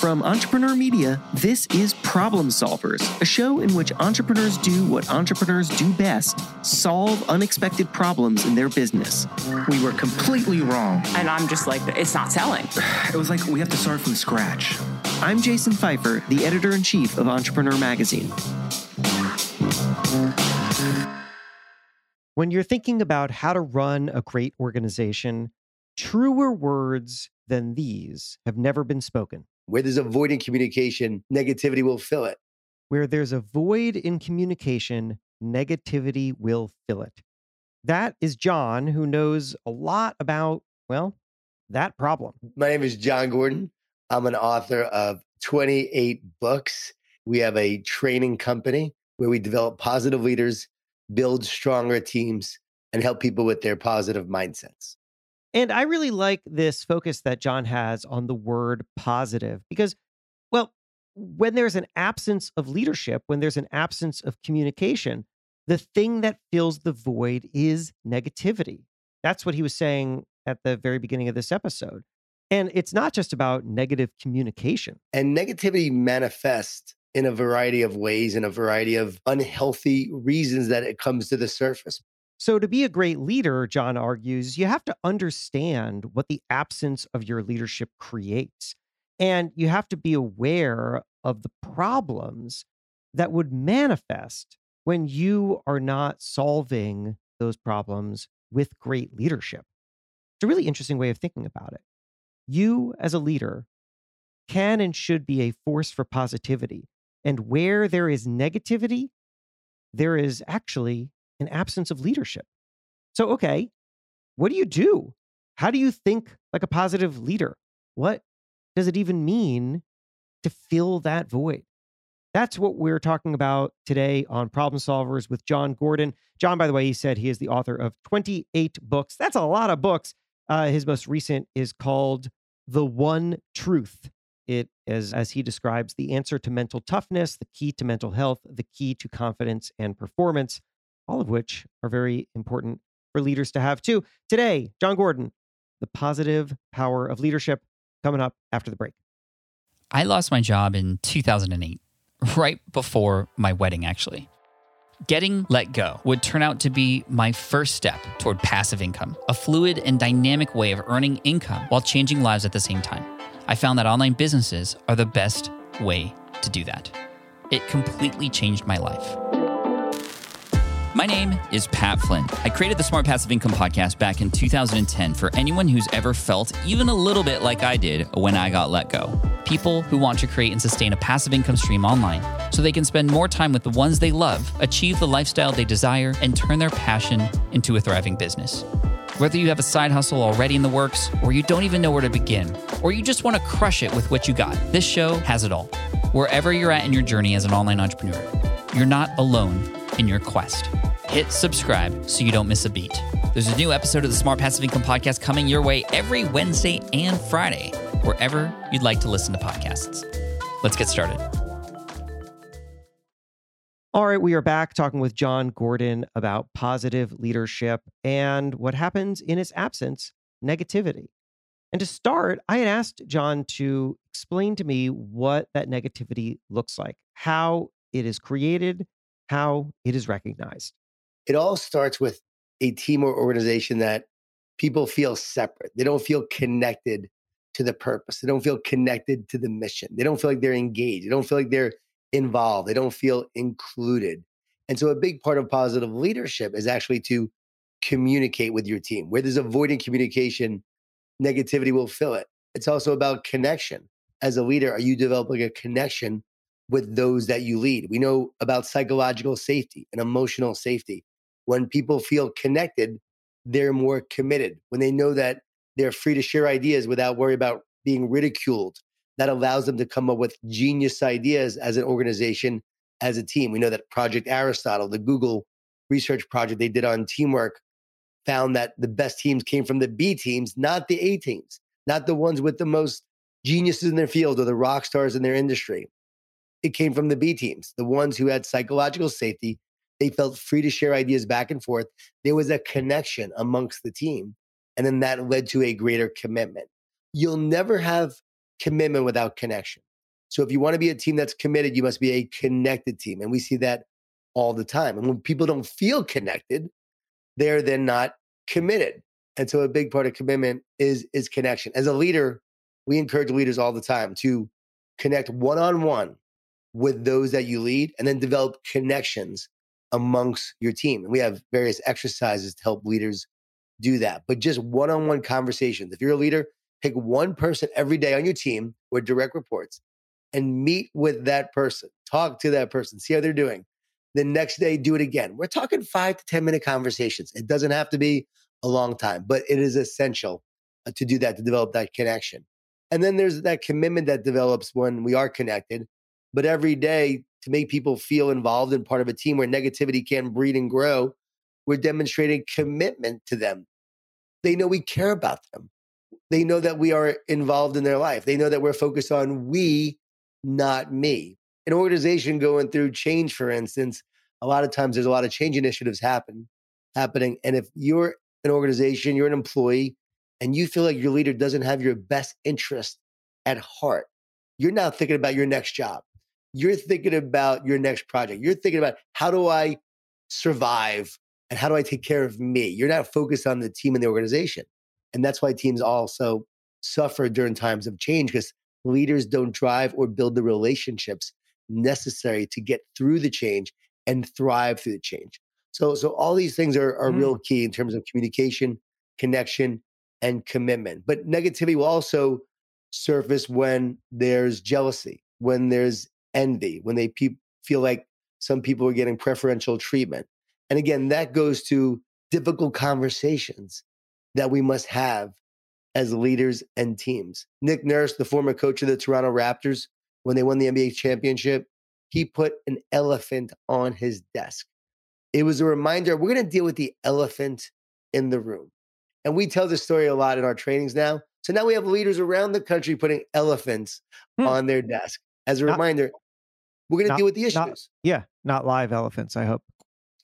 From Entrepreneur Media, this is Problem Solvers, a show in which entrepreneurs do what entrepreneurs do best solve unexpected problems in their business. We were completely wrong. And I'm just like, it's not selling. It was like we have to start from scratch. I'm Jason Feifer, the editor in chief of Entrepreneur Magazine. When you're thinking about how to run a great organization, truer words than these have never been spoken. Where there's a void in communication, negativity will fill it. Where there's a void in communication, negativity will fill it. That is Jon, who knows a lot about, well, that problem. My name is Jon Gordon. I'm an author of 28 books. We have a training company where we develop positive leaders, build stronger teams, and help people with their positive mindsets. And I really like this focus that Jon has on the word positive because, well, when there's an absence of leadership, when there's an absence of communication, the thing that fills the void is negativity. That's what he was saying at the very beginning of this episode. And it's not just about negative communication. And negativity manifests in a variety of ways, in a variety of unhealthy reasons that it comes to the surface. So, to be a great leader, Jon argues, you have to understand what the absence of your leadership creates. And you have to be aware of the problems that would manifest when you are not solving those problems with great leadership. It's a really interesting way of thinking about it. You, as a leader, can and should be a force for positivity. And where there is negativity, there is actually an absence of leadership. So, okay, what do you do? How do you think like a positive leader? What does it even mean to fill that void? That's what we're talking about today on Problem Solvers with Jon Gordon. Jon, by the way, he said he is the author of 28 books. That's a lot of books. Uh, his most recent is called The One Truth. It is, as he describes, the answer to mental toughness, the key to mental health, the key to confidence and performance all of which are very important for leaders to have too. Today, Jon Gordon, the positive power of leadership, coming up after the break. I lost my job in 2008, right before my wedding, actually. Getting let go would turn out to be my first step toward passive income, a fluid and dynamic way of earning income while changing lives at the same time. I found that online businesses are the best way to do that. It completely changed my life. My name is Pat Flynn. I created the Smart Passive Income podcast back in 2010 for anyone who's ever felt even a little bit like I did when I got let go. People who want to create and sustain a passive income stream online so they can spend more time with the ones they love, achieve the lifestyle they desire, and turn their passion into a thriving business. Whether you have a side hustle already in the works, or you don't even know where to begin, or you just want to crush it with what you got, this show has it all. Wherever you're at in your journey as an online entrepreneur, you're not alone in your quest. Hit subscribe so you don't miss a beat. There's a new episode of the Smart Passive Income Podcast coming your way every Wednesday and Friday, wherever you'd like to listen to podcasts. Let's get started. All right, we are back talking with Jon Gordon about positive leadership and what happens in its absence negativity. And to start, I had asked Jon to explain to me what that negativity looks like, how it is created, how it is recognized? It all starts with a team or organization that people feel separate. They don't feel connected to the purpose. They don't feel connected to the mission. They don't feel like they're engaged. They don't feel like they're involved. They don't feel included. And so, a big part of positive leadership is actually to communicate with your team. Where there's avoiding communication, negativity will fill it. It's also about connection. As a leader, are you developing a connection with those that you lead. We know about psychological safety and emotional safety. When people feel connected, they're more committed. When they know that they're free to share ideas without worry about being ridiculed, that allows them to come up with genius ideas as an organization, as a team. We know that Project Aristotle, the Google research project they did on teamwork, found that the best teams came from the B teams, not the A teams, not the ones with the most geniuses in their field or the rock stars in their industry it came from the B teams, the ones who had psychological safety. They felt free to share ideas back and forth. There was a connection amongst the team. And then that led to a greater commitment. You'll never have commitment without connection. So if you want to be a team that's committed, you must be a connected team. And we see that all the time. And when people don't feel connected, they're then not committed. And so a big part of commitment is is connection. As a leader, we encourage leaders all the time to connect one-on-one with those that you lead and then develop connections amongst your team. And we have various exercises to help leaders do that. But just one-on-one conversations. If you're a leader, pick one person every day on your team with direct reports and meet with that person. Talk to that person, see how they're doing. The next day, do it again. We're talking five to 10 minute conversations. It doesn't have to be a long time, but it is essential uh, to do that, to develop that connection. And then there's that commitment that develops when we are connected. But every day, to make people feel involved and part of a team where negativity can breed and grow, we're demonstrating commitment to them. They know we care about them. They know that we are involved in their life. They know that we're focused on we, not me. An organization going through change, for instance, a lot of times there's a lot of change initiatives happen happening. And if you're an organization, you're an employee, and you feel like your leader doesn't have your best interest at heart, you're now thinking about your next job. You're thinking about your next project. You're thinking about how do I survive and how do I take care of me? You're not focused on the team and the organization. And that's why teams also suffer during times of change because leaders don't drive or build the relationships necessary to get through the change and thrive through the change. So, so all these things are, are mm. real key in terms of communication, connection, and commitment. But negativity will also surface when there's jealousy, when there's envy, when they pe- feel like some people are getting preferential treatment. And again, that goes to difficult conversations that we must have as leaders and teams. Nick Nurse, the former coach of the Toronto Raptors, when they won the NBA championship, he put an elephant on his desk. It was a reminder we're going to deal with the elephant in the room. And we tell this story a lot in our trainings now. So now we have leaders around the country putting elephants hmm. on their desk as a not, reminder we're going to deal with the issues. Not, yeah, not live elephants, I hope.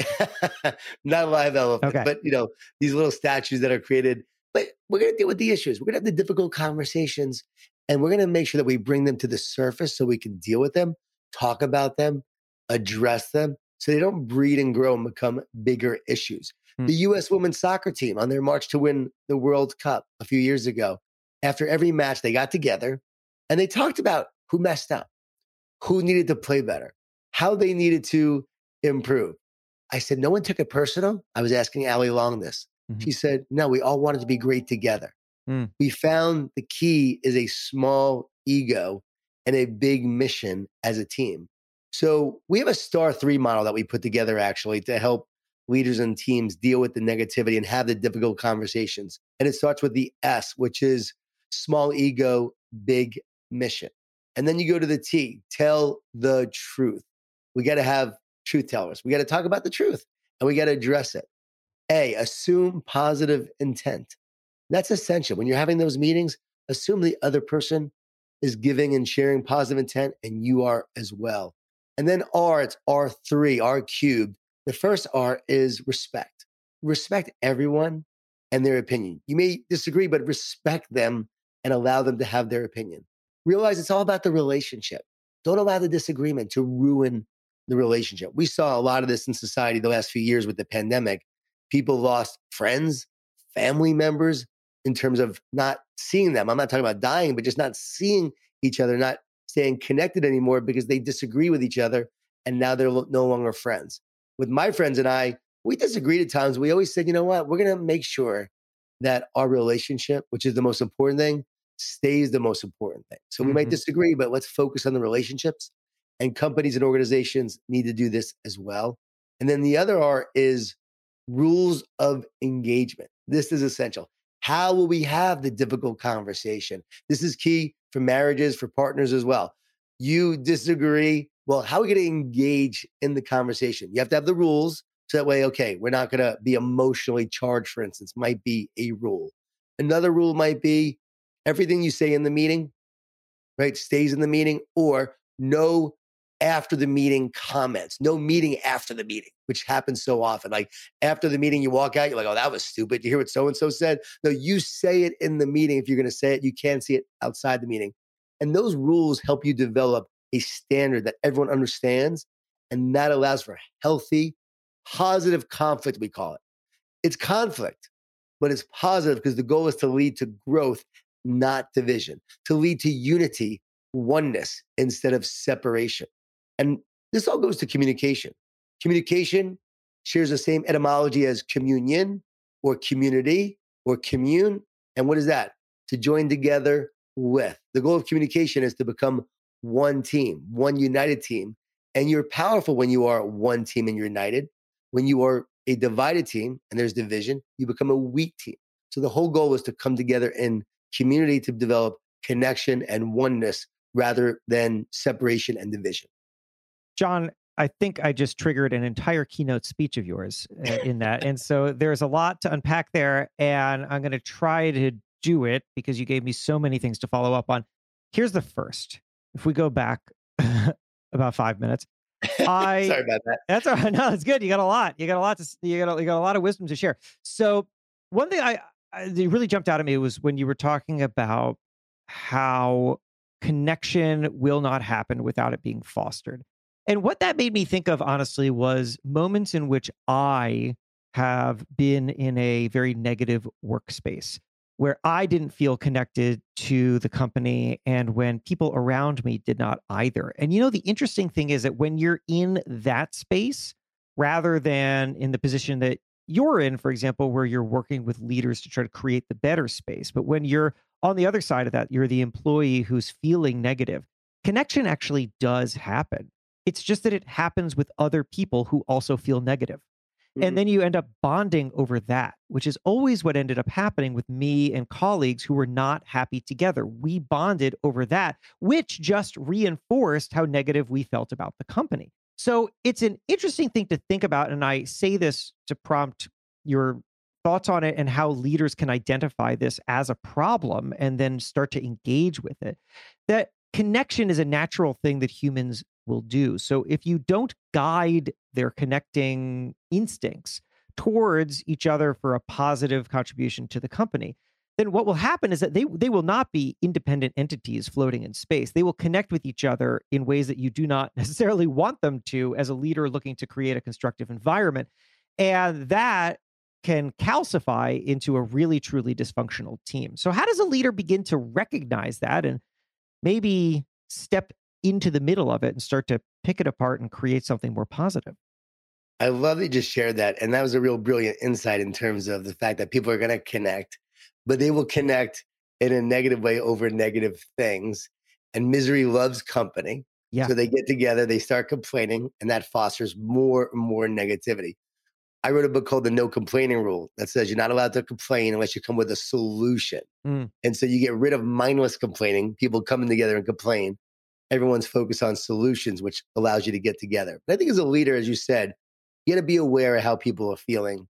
not live elephants, okay. but you know, these little statues that are created. But we're going to deal with the issues. We're going to have the difficult conversations and we're going to make sure that we bring them to the surface so we can deal with them, talk about them, address them so they don't breed and grow and become bigger issues. Hmm. The US women's soccer team on their march to win the World Cup a few years ago, after every match, they got together and they talked about who messed up, who needed to play better, how they needed to improve. I said, No one took it personal. I was asking Allie Long this. Mm-hmm. She said, No, we all wanted to be great together. Mm. We found the key is a small ego and a big mission as a team. So we have a star three model that we put together actually to help leaders and teams deal with the negativity and have the difficult conversations. And it starts with the S, which is small ego, big mission. And then you go to the T, tell the truth. We got to have truth tellers. We got to talk about the truth and we got to address it. A, assume positive intent. That's essential. When you're having those meetings, assume the other person is giving and sharing positive intent and you are as well. And then R, it's R3, R cubed. The first R is respect. Respect everyone and their opinion. You may disagree, but respect them and allow them to have their opinion. Realize it's all about the relationship. Don't allow the disagreement to ruin the relationship. We saw a lot of this in society the last few years with the pandemic. People lost friends, family members in terms of not seeing them. I'm not talking about dying, but just not seeing each other, not staying connected anymore because they disagree with each other and now they're no longer friends. With my friends and I, we disagreed at times. We always said, you know what, we're going to make sure that our relationship, which is the most important thing, stays the most important thing. So we mm-hmm. might disagree, but let's focus on the relationships. And companies and organizations need to do this as well. And then the other R is rules of engagement. This is essential. How will we have the difficult conversation? This is key for marriages, for partners as well. You disagree. Well, how are we going to engage in the conversation? You have to have the rules. So that way, okay, we're not going to be emotionally charged, for instance, might be a rule. Another rule might be everything you say in the meeting, right, stays in the meeting, or no after the meeting comments, no meeting after the meeting, which happens so often. Like after the meeting, you walk out, you're like, oh, that was stupid. You hear what so and so said? No, you say it in the meeting. If you're going to say it, you can't see it outside the meeting. And those rules help you develop a standard that everyone understands. And that allows for healthy, positive conflict, we call it. It's conflict, but it's positive because the goal is to lead to growth, not division, to lead to unity, oneness instead of separation. And this all goes to communication. Communication shares the same etymology as communion or community or commune. And what is that? To join together with. The goal of communication is to become one team, one united team. And you're powerful when you are one team and you're united. When you are a divided team and there's division, you become a weak team. So the whole goal is to come together in community to develop connection and oneness rather than separation and division. Jon, I think I just triggered an entire keynote speech of yours uh, in that. and so there's a lot to unpack there. And I'm going to try to do it because you gave me so many things to follow up on. Here's the first. If we go back about five minutes, I sorry about that. That's all right. No, it's good. You got a lot. You got a lot to. You got a, you got a lot of wisdom to share. So one thing I, Uh, I that really jumped out at me was when you were talking about how connection will not happen without it being fostered. And what that made me think of, honestly, was moments in which I have been in a very negative workspace where I didn't feel connected to the company and when people around me did not either. And you know, the interesting thing is that when you're in that space, rather than in the position that you're in, for example, where you're working with leaders to try to create the better space, but when you're on the other side of that, you're the employee who's feeling negative, connection actually does happen. It's just that it happens with other people who also feel negative. Mm-hmm. And then you end up bonding over that, which is always what ended up happening with me and colleagues who were not happy together. We bonded over that, which just reinforced how negative we felt about the company. So it's an interesting thing to think about. And I say this to prompt your thoughts on it and how leaders can identify this as a problem and then start to engage with it. That connection is a natural thing that humans will do. So if you don't guide their connecting instincts towards each other for a positive contribution to the company, then what will happen is that they they will not be independent entities floating in space. They will connect with each other in ways that you do not necessarily want them to as a leader looking to create a constructive environment. And that can calcify into a really truly dysfunctional team. So how does a leader begin to recognize that and maybe step into the middle of it and start to pick it apart and create something more positive. I love that you just shared that. And that was a real brilliant insight in terms of the fact that people are going to connect, but they will connect in a negative way over negative things. And misery loves company. Yeah. So they get together, they start complaining, and that fosters more and more negativity. I wrote a book called The No Complaining Rule that says you're not allowed to complain unless you come with a solution. Mm. And so you get rid of mindless complaining, people coming together and complain everyone's focused on solutions, which allows you to get together. But I think as a leader, as you said, you got to be aware of how people are feeling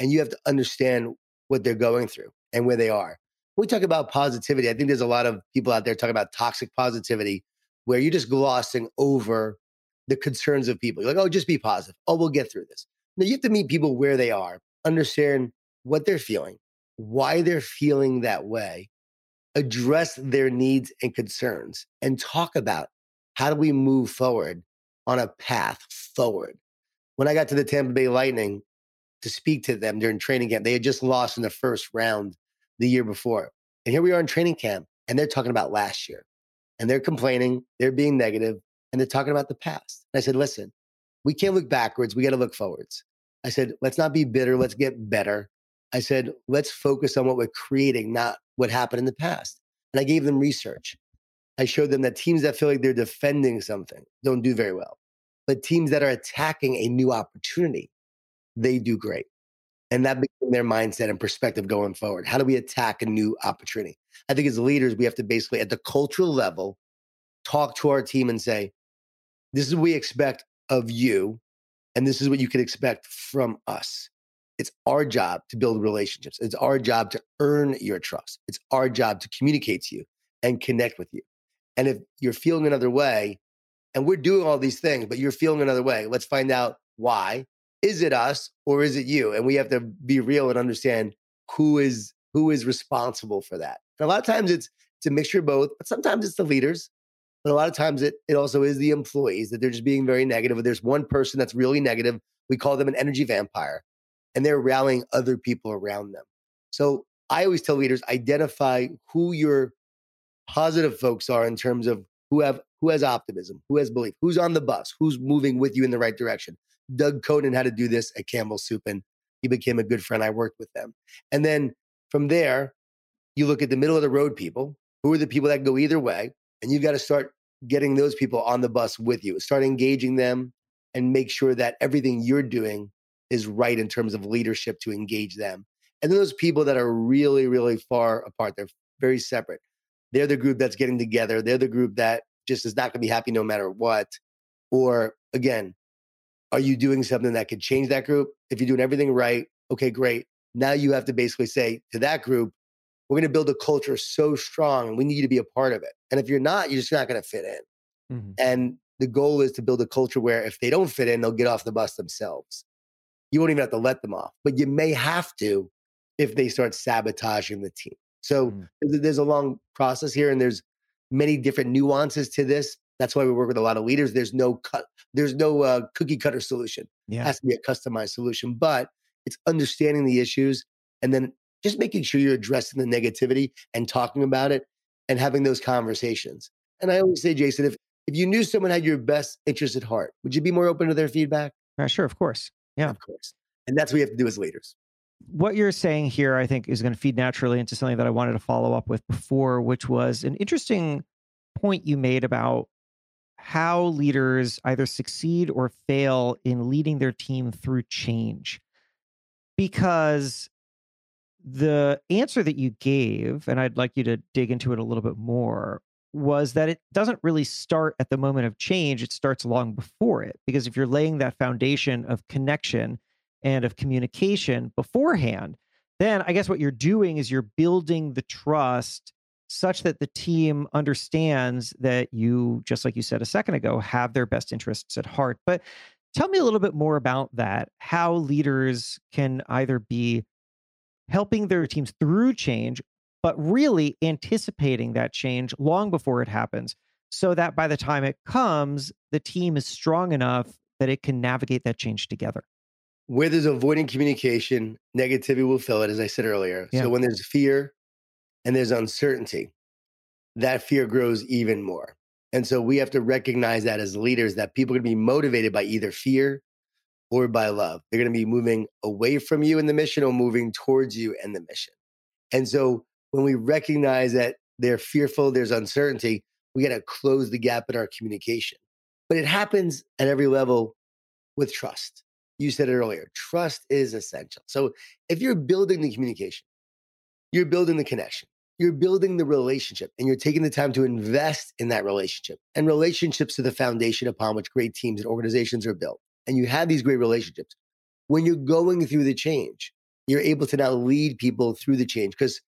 and you have to understand what they're going through and where they are. When we talk about positivity, I think there's a lot of people out there talking about toxic positivity where you're just glossing over the concerns of people. You're like, oh, just be positive. Oh, we'll get through this. Now you have to meet people where they are, understand what they're feeling, why they're feeling that way, address their needs and concerns and talk about how do we move forward on a path forward. When I got to the Tampa Bay Lightning to speak to them during training camp, they had just lost in the first round the year before. And here we are in training camp, and they're talking about last year. And they're complaining, they're being negative, and they're talking about the past. And I said, listen, we can't look backwards, we got to look forwards. I said, let's not be bitter, let's get better. I said, let's focus on what we're creating, not what happened in the past. And I gave them research. I showed them that teams that feel like they're defending something don't do very well. But teams that are attacking a new opportunity, they do great. And that became their mindset and perspective going forward. How do we attack a new opportunity? I think as leaders, we have to basically, at the cultural level, talk to our team and say, this is what we expect of you, and this is what you can expect from us. It's our job to build relationships. It's our job to earn your trust. It's our job to communicate to you and connect with you. And if you're feeling another way, and we're doing all these things, but you're feeling another way, let's find out why. Is it us or is it you? And we have to be real and understand who is who is responsible for that. And a lot of times it's It's a mixture of both, but sometimes it's the leaders. But a lot of times it, it also is the employees that they're just being very negative. If there's one person that's really negative, we call them an energy vampire, and they're rallying other people around them. So I always tell leaders identify who your positive folks are in terms of who have who has optimism, who has belief, who's on the bus, who's moving with you in the right direction. Doug Conant had to do this at Campbell Soup, and he became a good friend. I worked with them, and then from there, you look at the middle of the road people. Who are the people that go either way? And you've got to start getting those people on the bus with you. Start engaging them and make sure that everything you're doing is right in terms of leadership to engage them. And then those people that are really, really far apart, they're very separate. They're the group that's getting together. They're the group that just is not going to be happy no matter what. Or again, are you doing something that could change that group? If you're doing everything right, okay, great. Now you have to basically say to that group, we're going to build a culture so strong and we need you to be a part of it. And if you're not, you're just not going to fit in. Mm-hmm. And the goal is to build a culture where if they don't fit in, they'll get off the bus themselves. You won't even have to let them off, but you may have to if they start sabotaging the team. So mm-hmm. there's a long process here and there's many different nuances to this. That's why we work with a lot of leaders. There's no cut, there's no uh, cookie cutter solution. Yeah. It has to be a customized solution, but it's understanding the issues and then just making sure you're addressing the negativity and talking about it and having those conversations. And I always say, Jason, if if you knew someone had your best interest at heart, would you be more open to their feedback? Uh, sure, of course. Yeah. Of course. And that's what we have to do as leaders. What you're saying here, I think, is going to feed naturally into something that I wanted to follow up with before, which was an interesting point you made about how leaders either succeed or fail in leading their team through change. Because the answer that you gave, and I'd like you to dig into it a little bit more, was that it doesn't really start at the moment of change, it starts long before it. Because if you're laying that foundation of connection and of communication beforehand, then I guess what you're doing is you're building the trust such that the team understands that you, just like you said a second ago, have their best interests at heart. But tell me a little bit more about that, how leaders can either be helping their teams through change, but really anticipating that change long before it happens so that by the time it comes, the team is strong enough that it can navigate that change together. Where there's avoiding communication, negativity will fill it, as I said earlier. Yeah. So when there's fear and there's uncertainty, that fear grows even more. And so we have to recognize that as leaders, that people are going to be motivated by either fear or by love. They're going to be moving away from you in the mission or moving towards you in the mission. And so when we recognize that they're fearful, there's uncertainty, we got to close the gap in our communication. But it happens at every level with trust. You said it earlier trust is essential. So if you're building the communication, you're building the connection, you're building the relationship, and you're taking the time to invest in that relationship. And relationships are the foundation upon which great teams and organizations are built and you have these great relationships, when you're going through the change, you're able to now lead people through the change because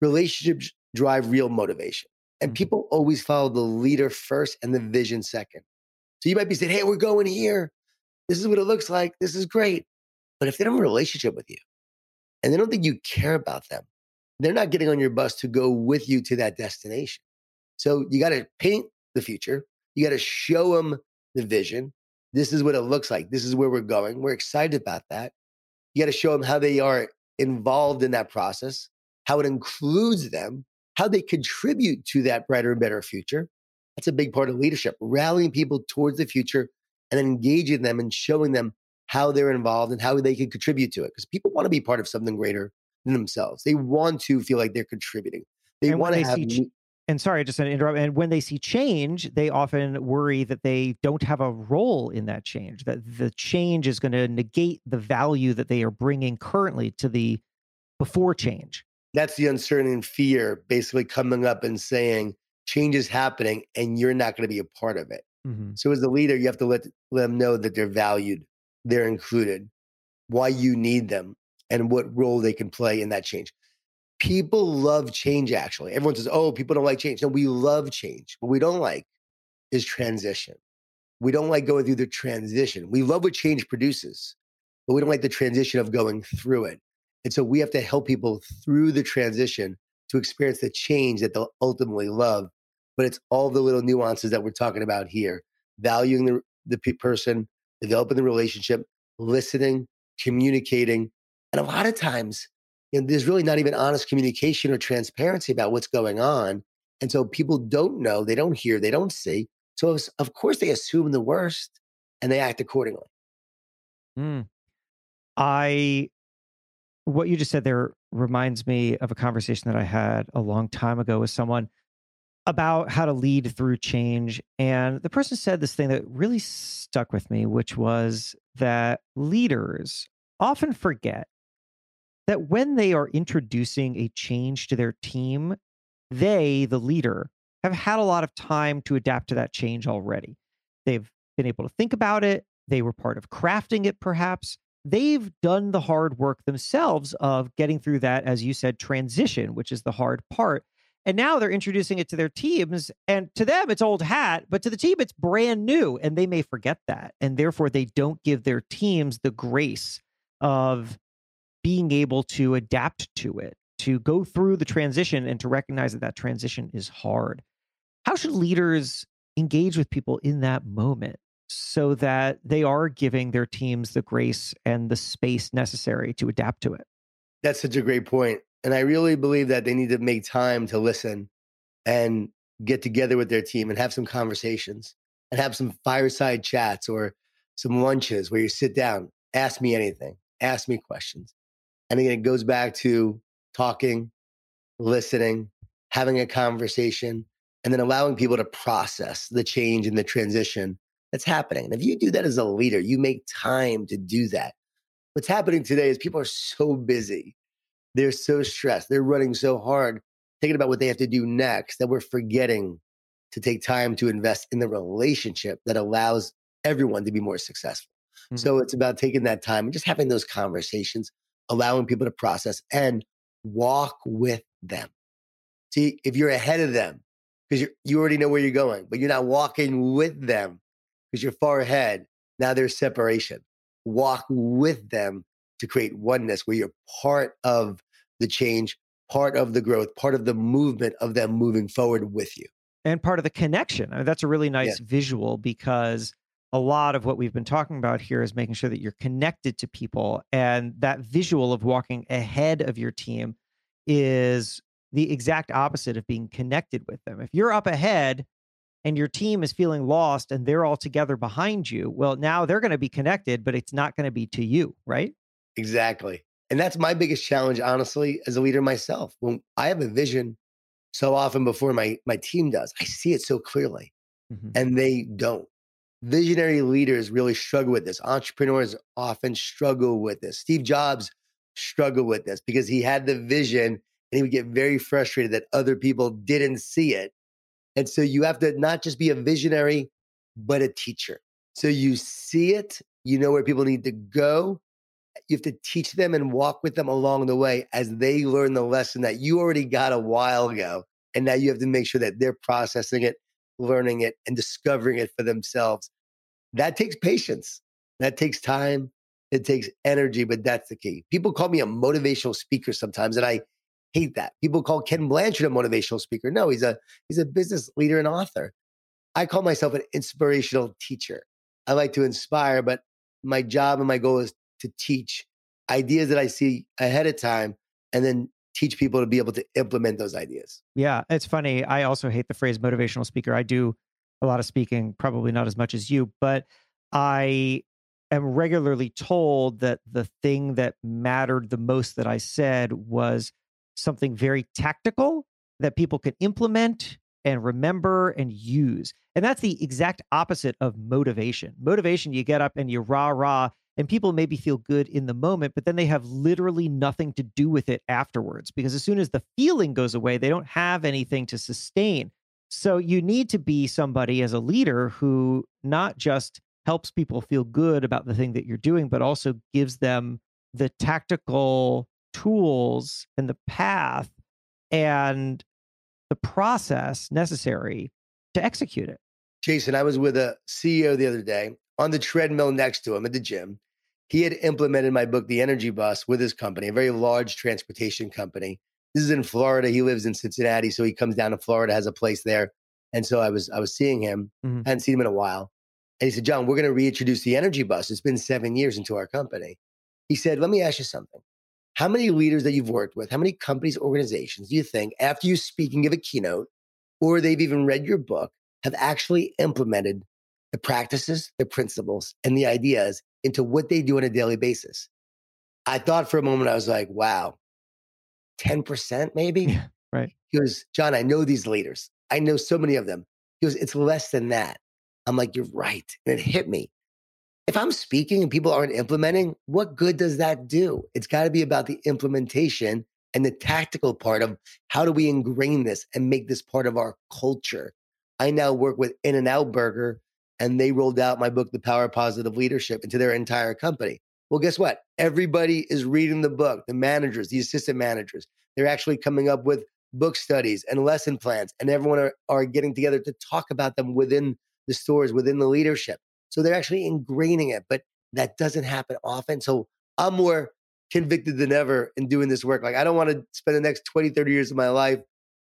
relationships drive real motivation. And mm-hmm. people always follow the leader first and the vision second. So you might be saying, hey, we're going here. This is what it looks like. This is great. But if they don't have a relationship with you and they don't think you care about them, they're not getting on your bus to go with you to that destination. So you got to paint the future. You got to show them the vision. This is what it looks like. This is where we're going. We're excited about that. You got to show them how they are involved in that process, how it includes them, how they contribute to that brighter and better future. That's a big part of leadership, rallying people towards the future and engaging them and showing them how they're involved and how they can contribute to it. Because people want to be part of something greater themselves. They want to feel like they're contributing. They want to have. See, and sorry, just to interrupt. And when they see change, they often worry that they don't have a role in that change, that the change is going to negate the value that they are bringing currently to the before change. That's the uncertainty and fear basically coming up and saying change is happening and you're not going to be a part of it. Mm-hmm. So as a leader, you have to let, let them know that they're valued, they're included, why you need them, and what role they can play in that change. People love change actually. Everyone says oh people don't like change. No we love change. What we don't like is transition. We don't like going through the transition. We love what change produces but we don't like the transition of going through it. And so we have to help people through the transition to experience the change that they'll ultimately love. But it's all the little nuances that we're talking about here. Valuing the, the person, developing the relationship, listening, communicating. And a lot of times, you know, there's really not even honest communication or transparency about what's going on. And so people don't know, they don't hear, they don't see. So, of- course, they assume the worst and they act accordingly. Mm. I what you just said there reminds me of a conversation that I had a long time ago with someone about how to lead through change. And the person said this thing that really stuck with me, which was that leaders often forget that when they are introducing a change to their team, they, the leader, have had a lot of time to adapt to that change already. They've been able to think about it. They were part of crafting it, perhaps they've done the hard work themselves of getting through that, as you said, transition, which is the hard part. And now they're introducing it to their teams. And to them, it's old hat, but to the team, it's brand new. And they may forget that. And therefore, they don't give their teams the grace of being able to adapt to it, to go through the transition and to recognize that that transition is hard. How should leaders engage with people in that moment? so that they are giving their teams the grace and the space necessary to adapt to it. That's such a great point. And I really believe that they need to make time to listen and get together with their team and have some conversations and have some fireside chats or some lunches where you sit down, ask me anything, ask me questions. And again, it goes back to talking, listening, having a conversation, and then allowing people to process the change and the transition that's happening. And if you do that as a leader, you make time to do that. What's happening today is people are so busy. They're so stressed. They're running so hard, thinking about what they have to do next, that we're forgetting to take time to invest in the relationship that allows everyone to be more successful. Mm-hmm. So it's about taking that time and just having those conversations, allowing people to process and walk with them. See, if you're ahead of them, because you already know where you're going, but you're not walking with them, because you're far ahead. Now there's separation. Walk with them to create oneness where you're part of the change, part of the growth, part of the movement of them moving forward with you. And part of the connection. I mean, that's a really nice yeah. visual because a lot of what we've been talking about here is making sure that you're connected to people. And that visual of walking ahead of your team is the exact opposite of being connected with them. If you're up ahead, and your team is feeling lost and they're all together behind you, well, now they're going to be connected, but it's not going to be to you, right? Exactly. And that's my biggest challenge, honestly, as a leader myself. When I have a vision so often before my, my team does, I see it so clearly mm-hmm. and they don't. Visionary leaders really struggle with this. Entrepreneurs often struggle with this. Steve Jobs struggled with this because he had the vision and he would get very frustrated that other people didn't see it and so you have to not just be a visionary, but a teacher. So you see it, you know where people need to go. You have to teach them and walk with them along the way as they learn the lesson that you already got a while ago. And now you have to make sure that they're processing it, learning it, and discovering it for themselves. That takes patience. That takes time. It takes energy, but that's the key. People call me a motivational speaker sometimes, and I hate that. People call Ken Blanchard a motivational speaker. No, he's a he's a business leader and author. I call myself an inspirational teacher. I like to inspire, but my job and my goal is to teach ideas that I see ahead of time and then teach people to be able to implement those ideas. Yeah, it's funny. I also hate the phrase motivational speaker. I do a lot of speaking, probably not as much as you, but I am regularly told that the thing that mattered the most that I said was something very tactical that people can implement and remember and use. And that's the exact opposite of motivation. Motivation, you get up and you rah rah, and people maybe feel good in the moment, but then they have literally nothing to do with it afterwards because as soon as the feeling goes away, they don't have anything to sustain. So you need to be somebody as a leader who not just helps people feel good about the thing that you're doing, but also gives them the tactical tools and the path and the process necessary to execute it. Jason, I was with a CEO the other day on the treadmill next to him at the gym. He had implemented my book, The Energy Bus, with his company, a very large transportation company. This is in Florida. He lives in Cincinnati, so he comes down to Florida, has a place there. And so I was I was seeing him, Mhm. hadn't seen him in a while. And he said, Jon, we're going to reintroduce the energy bus. It's been seven years into our company. He said, Let me ask you something. How many leaders that you've worked with, how many companies, organizations do you think, after you speak and give a keynote, or they've even read your book, have actually implemented the practices, the principles, and the ideas into what they do on a daily basis? I thought for a moment, I was like, wow, 10% maybe? Yeah, right. He goes, Jon, I know these leaders. I know so many of them. He goes, it's less than that. I'm like, you're right. And it hit me. If I'm speaking and people aren't implementing, what good does that do? It's got to be about the implementation and the tactical part of how do we ingrain this and make this part of our culture. I now work with In N Out Burger, and they rolled out my book, The Power of Positive Leadership, into their entire company. Well, guess what? Everybody is reading the book, the managers, the assistant managers. They're actually coming up with book studies and lesson plans, and everyone are, are getting together to talk about them within the stores, within the leadership. So they're actually ingraining it, but that doesn't happen often. So I'm more convicted than ever in doing this work. Like, I don't want to spend the next 20, 30 years of my life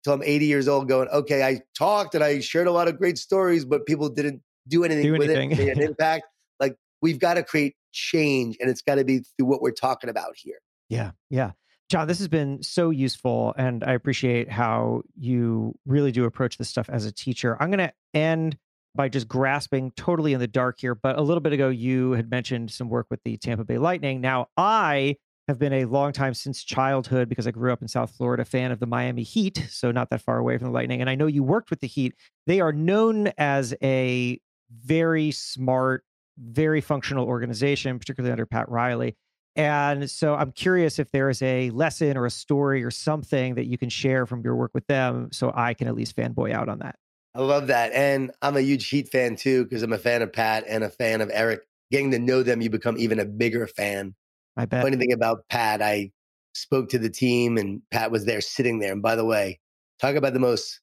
till I'm 80 years old going, okay, I talked and I shared a lot of great stories, but people didn't do anything Do with anything. it, made an impact. Like, we've got to create change, and it's got to be through what we're talking about here. Yeah, yeah. Jon, this has been so useful, and I appreciate how you really do approach this stuff as a teacher. I'm going to end by just grasping totally in the dark here, but a little bit ago, you had mentioned some work with the Tampa Bay Lightning. Now, I have been a long time since childhood because I grew up in South Florida, fan of the Miami Heat, so not that far away from the Lightning. And I know you worked with the Heat. They are known as a very smart, very functional organization, particularly under Pat Riley. And so I'm curious if there is a lesson or a story or something that you can share from your work with them so I can at least fanboy out on that. I love that. And I'm a huge Heat fan too, because I'm a fan of Pat and a fan of Erik. Getting to know them, you become even a bigger fan. I bet. Funny thing about Pat, I spoke to the team and Pat was there sitting there. And by the way, talk about the most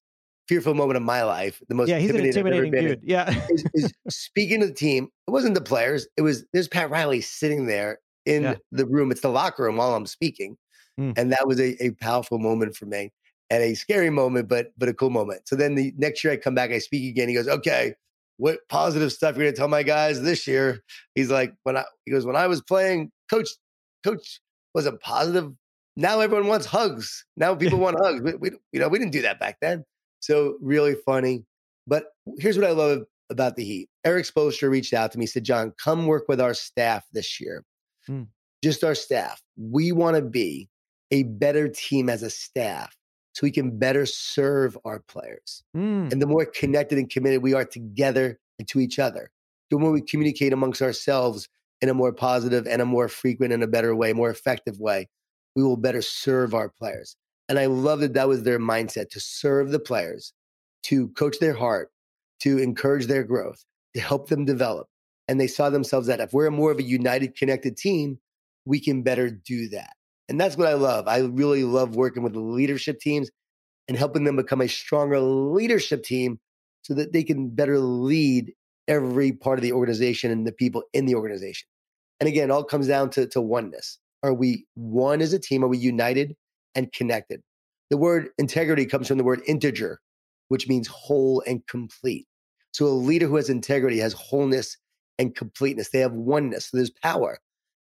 fearful moment of my life. The most yeah, he's an intimidating ever intimidating been in dude. Yeah. is, is speaking to the team. It wasn't the players. It was there's Pat Riley sitting there in Yeah. the room. It's the locker room while I'm speaking, Mm. and that was a, a powerful moment for me and a scary moment, but but a cool moment. So then the next year I come back, I speak again. He goes, "Okay, what positive stuff you're gonna tell my guys this year?" He's like, "When I," he goes, "When I was playing, coach, coach wasn't positive. Now everyone wants hugs. Now people want hugs. We, we you know we didn't do that back then." So really funny. But here's what I love about the Heat. Erik Spoelstra reached out to me, said, Jon, come work with our staff this year. Hmm. Just our staff. We want to be a better team as a staff so we can better serve our players. Mm, And the more connected and committed we are together and to each other, the more we communicate amongst ourselves in a more positive and a more frequent and a better way, more effective way, we will better serve our players. And I love that that was their mindset to serve the players, to coach their heart, to encourage their growth, to help them develop. And they saw themselves that if we're more of a united, connected team, we can better do that. And that's what I love. I really love working with leadership teams and helping them become a stronger leadership team so that they can better lead every part of the organization and the people in the organization. And again, all comes down to, to oneness. Are we one as a team? Are we united and connected? The word integrity comes from the word integer, which means whole and complete. So a leader who has integrity has wholeness and completeness. They have oneness. So there's power.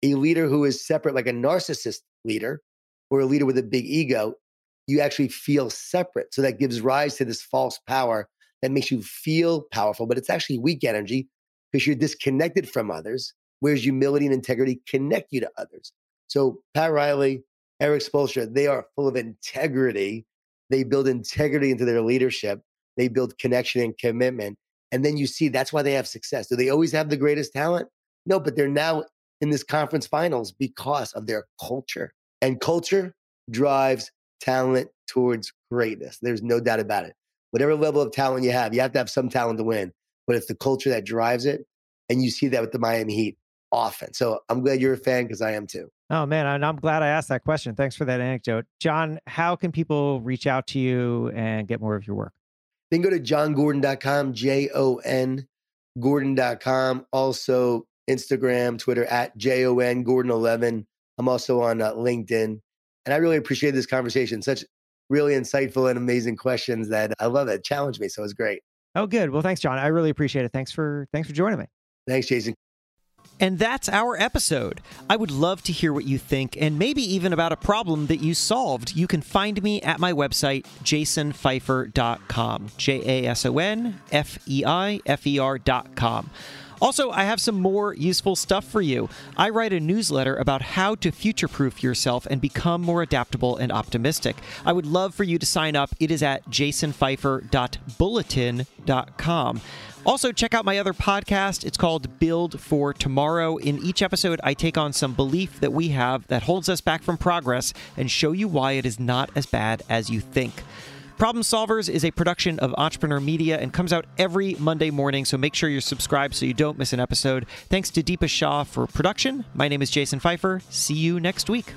A leader who is separate, like a narcissist leader or a leader with a big ego, you actually feel separate. So that gives rise to this false power that makes you feel powerful, but it's actually weak energy because you're disconnected from others, whereas humility and integrity connect you to others. So Pat Riley, Erik Spoelstra, they are full of integrity. They build integrity into their leadership. They build connection and commitment. And then you see that's why they have success. Do they always have the greatest talent? No, but they're now in this conference finals because of their culture. And culture drives talent towards greatness. There's no doubt about it. Whatever level of talent you have, you have to have some talent to win. But it's the culture that drives it. And you see that with the Miami Heat often. So I'm glad you're a fan because I am too. Oh man, and I'm glad I asked that question. Thanks for that anecdote. Jon, how can people reach out to you and get more of your work? Then go to jongordon.com, J O N Gordon.com. Also, Instagram, Twitter at J O N Gordon11. I'm also on uh, LinkedIn. And I really appreciate this conversation. Such really insightful and amazing questions that I love it. Challenged me. So it was great. Oh, good. Well, thanks, Jon. I really appreciate it. Thanks for thanks for joining me. Thanks, Jason. And that's our episode. I would love to hear what you think and maybe even about a problem that you solved. You can find me at my website, jasonfeifer.com. J A S O N F E I F E R.com. Also, I have some more useful stuff for you. I write a newsletter about how to future proof yourself and become more adaptable and optimistic. I would love for you to sign up. It is at jasonfeifer.bulletin.com. Also, check out my other podcast. It's called Build for Tomorrow. In each episode, I take on some belief that we have that holds us back from progress and show you why it is not as bad as you think. Problem Solvers is a production of Entrepreneur Media and comes out every Monday morning, so make sure you're subscribed so you don't miss an episode. Thanks to Deepa Shah for production. My name is Jason Feifer. See you next week.